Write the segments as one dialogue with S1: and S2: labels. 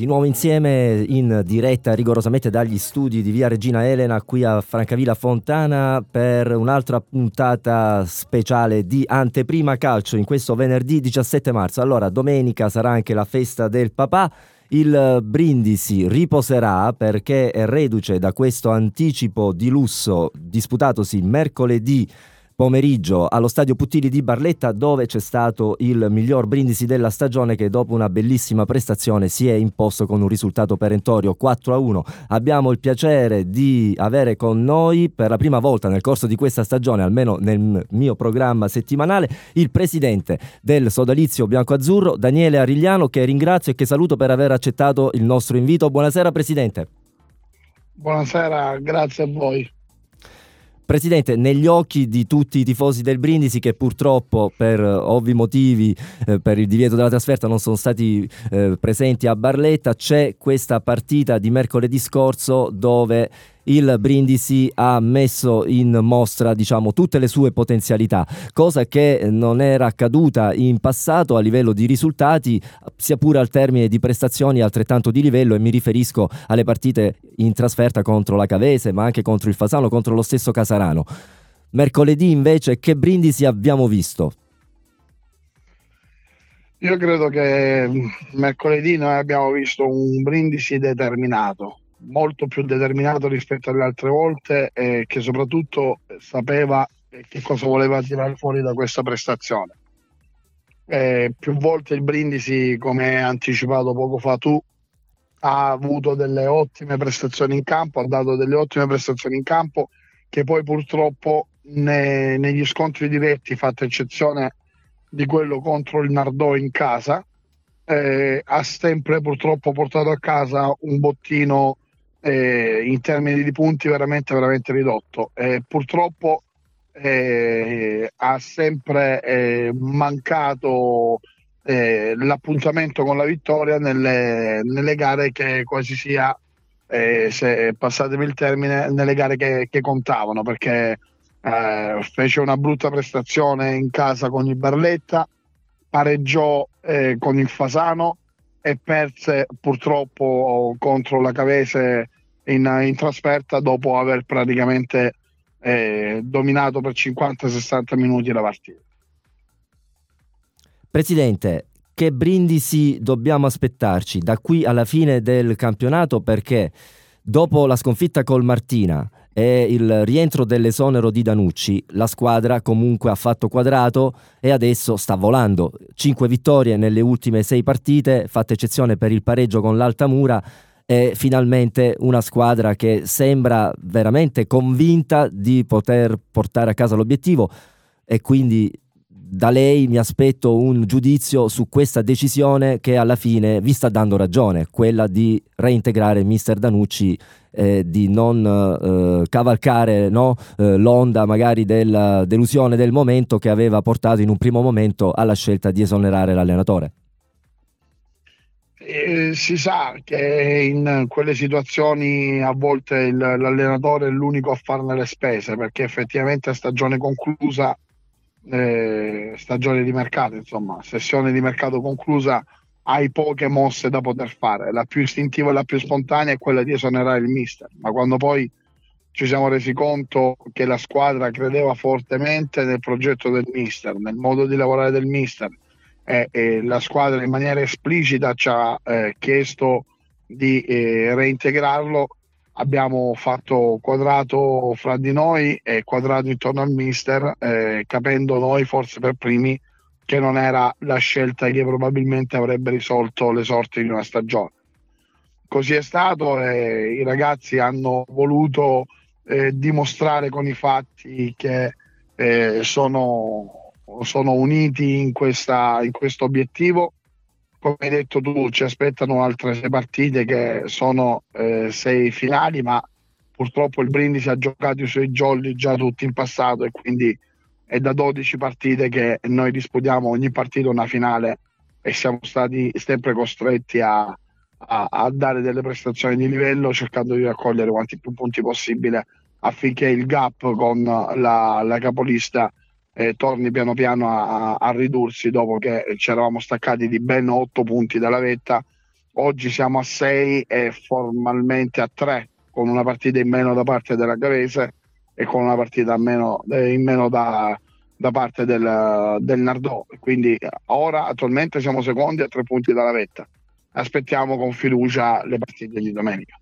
S1: Di nuovo insieme in diretta rigorosamente dagli studi di Via Regina Elena qui a Francavilla Fontana per un'altra puntata speciale di Anteprima Calcio in questo venerdì 17 marzo. Allora, domenica sarà anche la festa del papà. Il Brindisi riposerà perché è reduce da questo anticipo di lusso disputatosi mercoledì pomeriggio allo stadio Puttili di Barletta dove c'è stato il miglior brindisi della stagione che dopo una bellissima prestazione si è imposto con un risultato perentorio 4 a 1. Abbiamo il piacere di avere con noi per la prima volta nel corso di questa stagione, almeno nel mio programma settimanale, il presidente del sodalizio bianco-azzurro Daniele Arigliano che ringrazio e che saluto per aver accettato il nostro invito. Buonasera presidente.
S2: Buonasera, grazie a voi.
S1: Presidente, negli occhi di tutti i tifosi del Brindisi che purtroppo per ovvi motivi, eh, per il divieto della trasferta non sono stati eh, presenti a Barletta, c'è questa partita di mercoledì scorso dove il Brindisi ha messo in mostra diciamo, tutte le sue potenzialità, cosa che non era accaduta in passato a livello di risultati, sia pure al termine di prestazioni altrettanto di livello e mi riferisco alle partite in trasferta contro la Cavese, ma anche contro il Fasano, contro lo stesso Casarano. Mercoledì invece che Brindisi abbiamo visto?
S2: Io credo che mercoledì noi abbiamo visto un Brindisi determinato, molto più determinato rispetto alle altre volte e che soprattutto sapeva che cosa voleva tirare fuori da questa prestazione. Eh, più volte il Brindisi, come anticipato poco fa tu, ha avuto delle ottime prestazioni in campo, ha dato delle ottime prestazioni in campo che poi purtroppo ne, negli scontri diretti, fatta eccezione di quello contro il Nardò in casa, eh, ha sempre purtroppo portato a casa un bottino eh, in termini di punti veramente, veramente ridotto. Eh, purtroppo eh, ha sempre eh, mancato eh, l'appuntamento con la vittoria nelle, nelle gare che quasi sia, eh, se passatemi il termine, nelle gare che, che contavano, perché fece una brutta prestazione in casa con il Barletta, pareggiò con il Fasano e perse purtroppo contro la Cavese in, in trasferta dopo aver praticamente eh, dominato per 50-60 minuti la partita.
S1: Presidente, che brindisi dobbiamo aspettarci da qui alla fine del campionato perché dopo la sconfitta col Martina e il rientro dell'esonero di Danucci, la squadra comunque ha fatto quadrato e adesso sta volando. Cinque vittorie nelle ultime sei partite, fatta eccezione per il pareggio con l'Altamura è finalmente una squadra che sembra veramente convinta di poter portare a casa l'obiettivo e quindi da lei mi aspetto un giudizio su questa decisione che alla fine vi sta dando ragione, quella di reintegrare mister Danucci, eh, di non eh, cavalcare no, eh, l'onda magari della delusione del momento che aveva portato in un primo momento alla scelta di esonerare l'allenatore.
S2: Eh, si sa che in quelle situazioni a volte il, l'allenatore è l'unico a farne le spese perché effettivamente a stagione conclusa, eh, stagione di mercato, insomma, sessione di mercato conclusa, hai poche mosse da poter fare. La più istintiva e la più spontanea è quella di esonerare il mister, ma quando poi ci siamo resi conto che la squadra credeva fortemente nel progetto del mister, nel modo di lavorare del mister eh, eh, la squadra in maniera esplicita ci ha eh, chiesto di eh, reintegrarlo. Abbiamo fatto quadrato fra di noi e quadrato intorno al mister, eh, capendo noi forse per primi che non era la scelta che probabilmente avrebbe risolto le sorti di una stagione. Così è stato e i ragazzi hanno voluto eh, dimostrare con i fatti che sono sono uniti in, questa, in questo obiettivo. Come hai detto tu, ci aspettano altre sei partite che sono eh, sei finali, ma purtroppo il Brindisi ha giocato i suoi jolly già tutti in passato e quindi è da 12 partite che noi disputiamo ogni partita una finale e siamo stati sempre costretti a, a, a, dare delle prestazioni di livello cercando di raccogliere quanti più punti possibile affinché il gap con la, la capolista eh, torni piano piano a, a, ridursi dopo che ci eravamo staccati di ben 8 punti dalla vetta. Oggi siamo a 6 e formalmente a 3 con una partita in meno da parte della Gavese e con una partita meno, eh, in meno da, da parte del, del Nardò. Quindi ora attualmente siamo secondi a tre punti dalla vetta. Aspettiamo con fiducia le partite di domenica.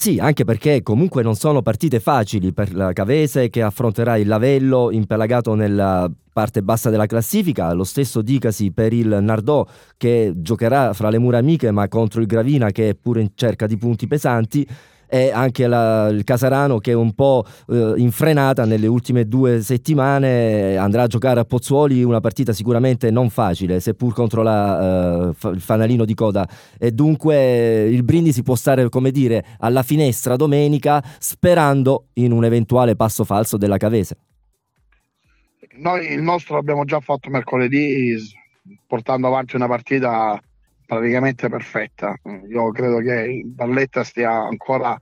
S1: Sì, anche perché comunque non sono partite facili per la Cavese che affronterà il Lavello impelagato nella parte bassa della classifica, lo stesso dicasi per il Nardò che giocherà fra le mura amiche ma contro il Gravina che è pure in cerca di punti pesanti e anche la, il Casarano che è un po' eh, infrenata nelle ultime due settimane, andrà a giocare a Pozzuoli una partita sicuramente non facile, seppur contro la, eh, il fanalino di coda. E dunque il Brindisi può stare, come dire, alla finestra domenica sperando in un eventuale passo falso della Cavese.
S2: Noi il nostro l'abbiamo già fatto mercoledì portando avanti una partita praticamente perfetta. Io credo che Barletta stia ancora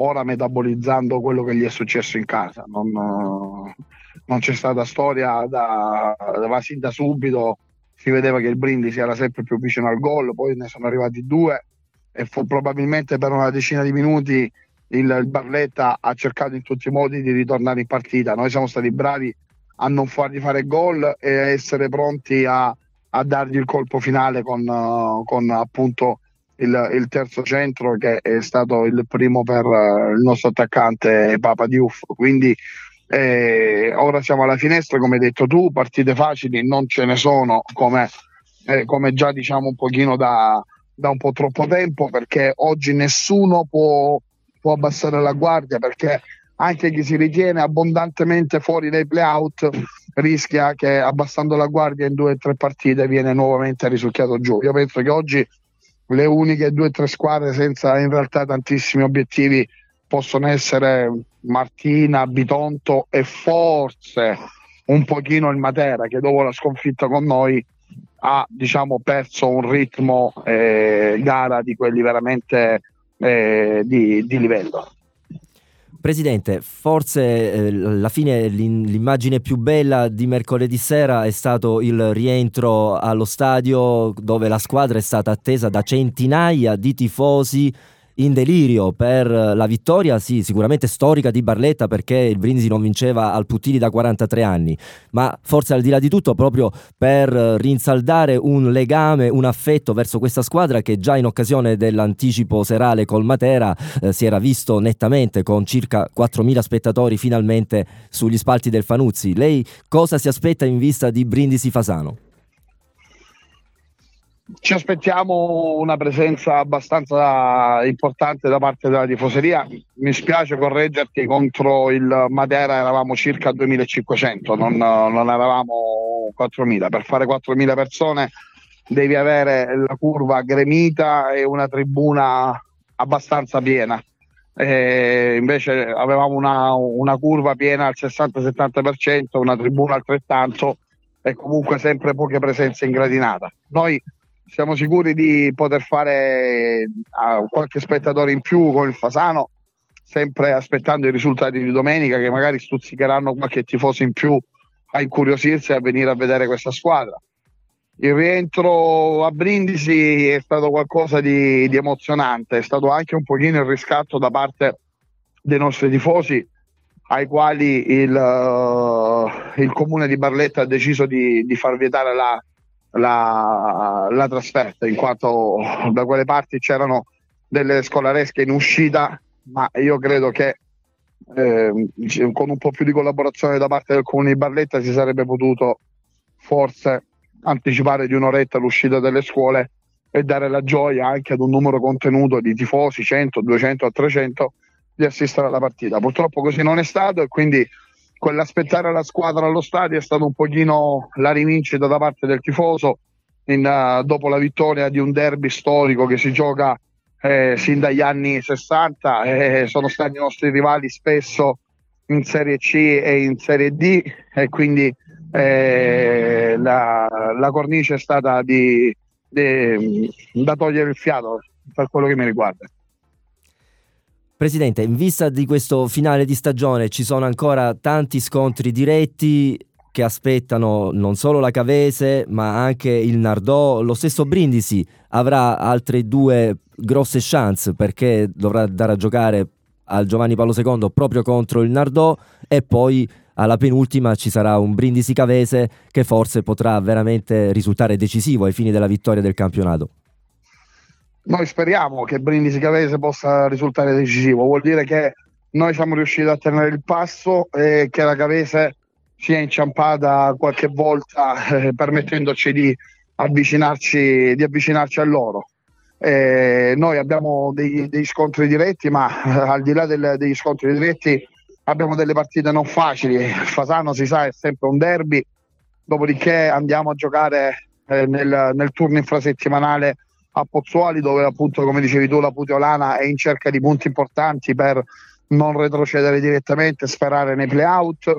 S2: ora metabolizzando quello che gli è successo in casa. Non, non c'è stata storia da, da, sin da subito. Si vedeva che il Brindisi era sempre più vicino al gol, poi ne sono arrivati due e fu probabilmente per una decina di minuti il, il Barletta ha cercato in tutti i modi di ritornare in partita. Noi siamo stati bravi a non fargli fare gol e a essere pronti a, a dargli il colpo finale con, uh, con appunto il, il, terzo centro che è stato il primo per uh, il nostro attaccante Papa Diouf. Quindi eh, ora siamo alla finestra, come hai detto tu, partite facili non ce ne sono come, eh, come già diciamo un pochino da, da, un po' troppo tempo perché oggi nessuno può, può abbassare la guardia perché anche chi si ritiene abbondantemente fuori dai playout rischia che abbassando la guardia in due o tre partite viene nuovamente risucchiato giù. Io penso che oggi le uniche due o tre squadre senza in realtà tantissimi obiettivi possono essere Martina, Bitonto e forse un pochino il Matera che dopo la sconfitta con noi ha diciamo perso un ritmo eh, gara di quelli veramente eh, di, di livello.
S1: Presidente, forse eh, alla fine l'immagine più bella di mercoledì sera è stato il rientro allo stadio dove la squadra è stata attesa da centinaia di tifosi in delirio per la vittoria, sì, sicuramente storica di Barletta perché il Brindisi non vinceva al Puttini da 43 anni, ma forse al di là di tutto proprio per rinsaldare un legame, un affetto verso questa squadra che già in occasione dell'anticipo serale col Matera eh, si era visto nettamente con circa 4.000 spettatori finalmente sugli spalti del Fanuzzi. Lei cosa si aspetta in vista di Brindisi Fasano?
S2: Ci aspettiamo una presenza abbastanza importante da parte della tifoseria. Mi spiace correggerti, contro il Matera eravamo circa 2500, non, non eravamo 4000. Per fare 4000 persone devi avere la curva gremita e una tribuna abbastanza piena. E invece avevamo una, una curva piena al 60-70%, una tribuna altrettanto e comunque sempre poche presenze in gradinata. Noi siamo sicuri di poter fare uh, qualche spettatore in più con il Fasano, sempre aspettando i risultati di domenica che magari stuzzicheranno qualche tifoso in più a incuriosirsi e a venire a vedere questa squadra. Il rientro a Brindisi è stato qualcosa di, di emozionante, è stato anche un pochino il riscatto da parte dei nostri tifosi ai quali il, uh, il comune di Barletta ha deciso di, di far vietare la, la, la trasferta, in quanto da quelle parti c'erano delle scolaresche in uscita, ma io credo che eh, con un po' più di collaborazione da parte del comune di Barletta si sarebbe potuto forse anticipare di un'oretta l'uscita delle scuole e dare la gioia anche ad un numero contenuto di tifosi, 100, 200 300, di assistere alla partita. Purtroppo così non è stato e quindi quell'aspettare la squadra allo stadio è stato un pochino la rivincita da parte del tifoso in, uh, dopo la vittoria di un derby storico che si gioca eh, sin dagli anni 60 eh, sono stati i nostri rivali spesso in Serie C e in Serie D e quindi eh, la, la, cornice è stata di, di, da togliere il fiato per quello che mi riguarda.
S1: Presidente, in vista di questo finale di stagione ci sono ancora tanti scontri diretti che aspettano non solo la Cavese ma anche il Nardò, lo stesso Brindisi avrà altre due grosse chance perché dovrà dare a giocare al Giovanni Paolo II proprio contro il Nardò e poi alla penultima ci sarà un Brindisi Cavese che forse potrà veramente risultare decisivo ai fini della vittoria del campionato.
S2: Noi speriamo che Brindisi Cavese possa risultare decisivo, vuol dire che noi siamo riusciti a tenere il passo e che la Cavese sia inciampata qualche volta eh, permettendoci di avvicinarci, di avvicinarci a loro. Eh, noi abbiamo dei, dei, scontri diretti, ma eh, al di là del, degli scontri diretti abbiamo delle partite non facili. Fasano si sa è sempre un derby, dopodiché andiamo a giocare eh, nel, nel, turno infrasettimanale a Pozzuoli dove appunto come dicevi tu la Puteolana è in cerca di punti importanti per non retrocedere direttamente, sperare nei playout.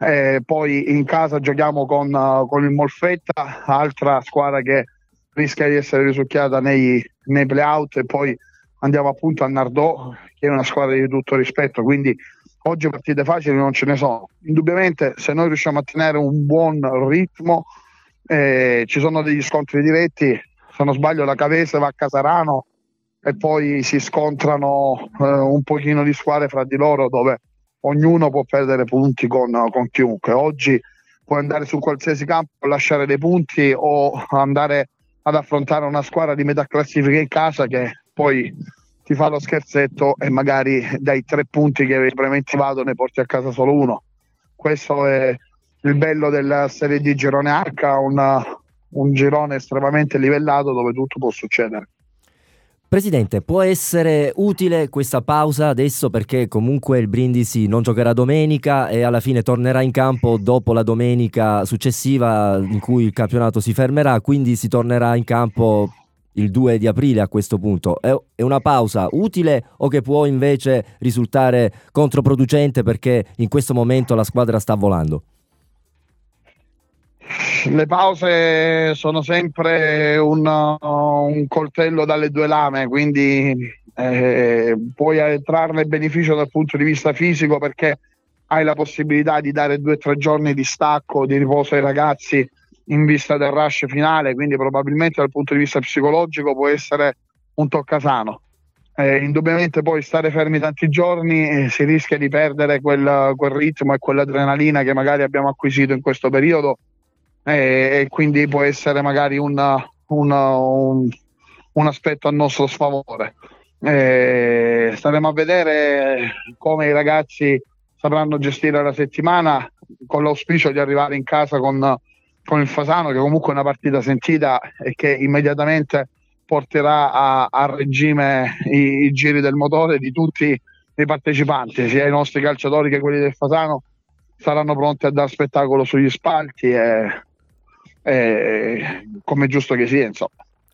S2: Eh, poi in casa giochiamo con, con, il Molfetta, altra squadra che rischia di essere risucchiata nei, nei playout. E poi andiamo appunto a Nardò che è una squadra di tutto rispetto. Quindi oggi partite facili non ce ne sono. Indubbiamente se noi riusciamo a tenere un buon ritmo eh, ci sono degli scontri diretti se non sbaglio la Cavese va a Casarano e poi si scontrano eh, un pochino di squadre fra di loro dove ognuno può perdere punti con, con chiunque oggi puoi andare su qualsiasi campo lasciare dei punti o andare ad affrontare una squadra di metà classifica in casa che poi ti fa lo scherzetto e magari dai tre punti che veramente vado ne porti a casa solo uno. Questo è il bello della Serie di Girone H, una, un girone estremamente livellato dove tutto può succedere.
S1: Presidente, può essere utile questa pausa adesso perché comunque il Brindisi non giocherà domenica e alla fine tornerà in campo dopo la domenica successiva in cui il campionato si fermerà, quindi si tornerà in campo il 2 di aprile a questo punto. È una pausa utile o che può invece risultare controproducente perché in questo momento la squadra sta volando?
S2: Le pause sono sempre un, un coltello dalle due lame, quindi eh, puoi trarne beneficio dal punto di vista fisico perché hai la possibilità di dare due o tre giorni di stacco, di riposo ai ragazzi in vista del rush finale, quindi probabilmente dal punto di vista psicologico può essere un toccasano. Eh, indubbiamente poi stare fermi tanti giorni eh, si rischia di perdere quel, quel ritmo e quell'adrenalina che magari abbiamo acquisito in questo periodo e, quindi può essere magari una, una, un, un, aspetto a nostro sfavore. E staremo a vedere come i ragazzi sapranno gestire la settimana con l'auspicio di arrivare in casa con, con il Fasano che comunque è una partita sentita e che immediatamente porterà a, a regime i, i, giri del motore di tutti i partecipanti, sia i nostri calciatori che quelli del Fasano saranno pronti a dare spettacolo sugli spalti e, eh, come giusto che sia, insomma.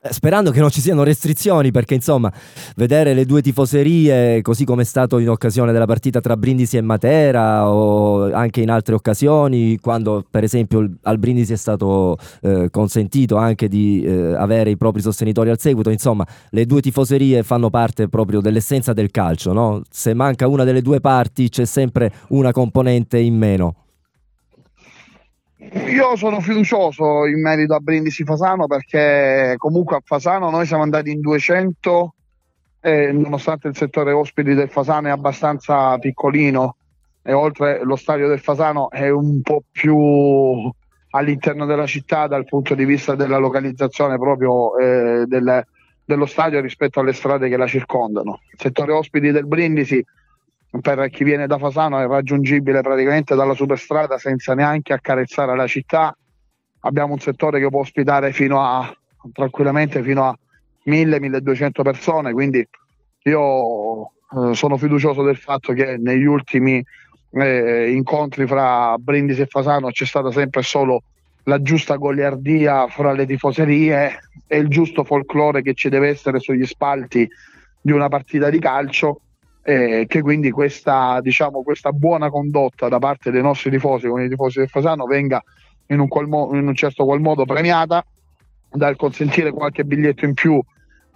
S1: Eh, sperando che non ci siano restrizioni, perché insomma, vedere le due tifoserie, così come è stato in occasione della partita tra Brindisi e Matera, o anche in altre occasioni, quando per esempio al Brindisi è stato eh, consentito anche di eh, avere i propri sostenitori al seguito, insomma, le due tifoserie fanno parte proprio dell'essenza del calcio, no? Se manca una delle due parti, c'è sempre una componente in meno.
S2: Io sono fiducioso in merito a Brindisi Fasano perché comunque a Fasano noi siamo andati in 200 e nonostante il settore ospiti del Fasano è abbastanza piccolino e oltre lo stadio del Fasano è un po' più all'interno della città dal punto di vista della localizzazione proprio eh, del, dello stadio rispetto alle strade che la circondano. Il settore ospiti del Brindisi per chi viene da Fasano è raggiungibile praticamente dalla superstrada senza neanche accarezzare la città. Abbiamo un settore che può ospitare fino a tranquillamente fino a 1000-1200 persone, quindi io eh, sono fiducioso del fatto che negli ultimi eh, incontri fra Brindisi e Fasano c'è stata sempre solo la giusta goliardia fra le tifoserie e il giusto folklore che ci deve essere sugli spalti di una partita di calcio eh, che quindi questa, diciamo, questa buona condotta da parte dei nostri tifosi con i tifosi del Fasano venga in un, mo- in un certo qual modo premiata dal consentire qualche biglietto in più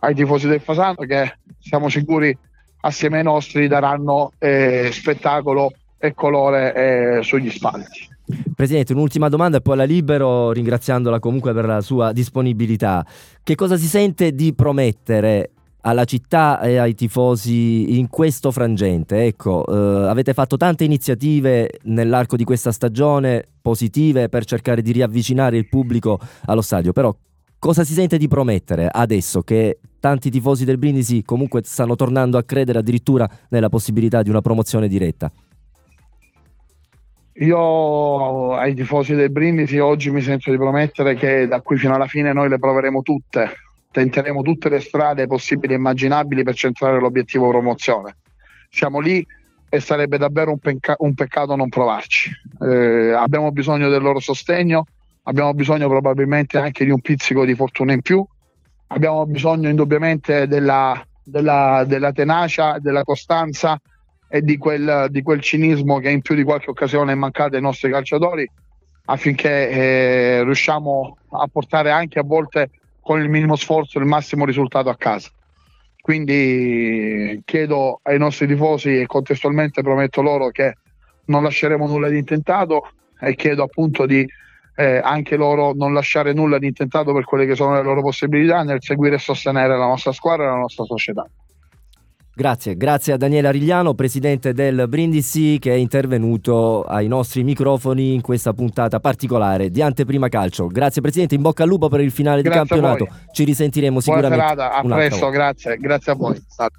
S2: ai tifosi del Fasano che siamo sicuri assieme ai nostri daranno eh, spettacolo e colore eh, sugli spalti.
S1: Presidente, un'ultima domanda e poi la libero ringraziandola comunque per la sua disponibilità. Che cosa si sente di promettere alla città e ai tifosi in questo frangente? Ecco, eh, avete fatto tante iniziative nell'arco di questa stagione positive per cercare di riavvicinare il pubblico allo stadio, però cosa si sente di promettere adesso che tanti tifosi del Brindisi comunque stanno tornando a credere addirittura nella possibilità di una promozione diretta?
S2: Io ai tifosi del Brindisi oggi mi sento di promettere che da qui fino alla fine noi le proveremo tutte, tenteremo tutte le strade possibili e immaginabili per centrare l'obiettivo promozione. Siamo lì e sarebbe davvero un, pecca- un peccato non provarci. Eh, abbiamo bisogno del loro sostegno, abbiamo bisogno probabilmente anche di un pizzico di fortuna in più, abbiamo bisogno indubbiamente della, della, della tenacia, della costanza e di quel, di quel, cinismo che in più di qualche occasione è mancato ai nostri calciatori affinché eh, riusciamo a portare anche a volte con il minimo sforzo il massimo risultato a casa. Quindi chiedo ai nostri tifosi e contestualmente prometto loro che non lasceremo nulla di intentato e chiedo appunto di eh, anche loro non lasciare nulla di intentato per quelle che sono le loro possibilità nel seguire e sostenere la nostra squadra e la nostra società.
S1: Grazie, grazie a Daniele Arigliano, presidente del Brindisi, che è intervenuto ai nostri microfoni in questa puntata particolare di Anteprima Calcio. Grazie Presidente, in bocca al lupo per il finale
S2: grazie
S1: di campionato. Ci risentiremo
S2: Buona
S1: sicuramente.
S2: Buona serata, a presto, grazie, grazie a voi. Salve.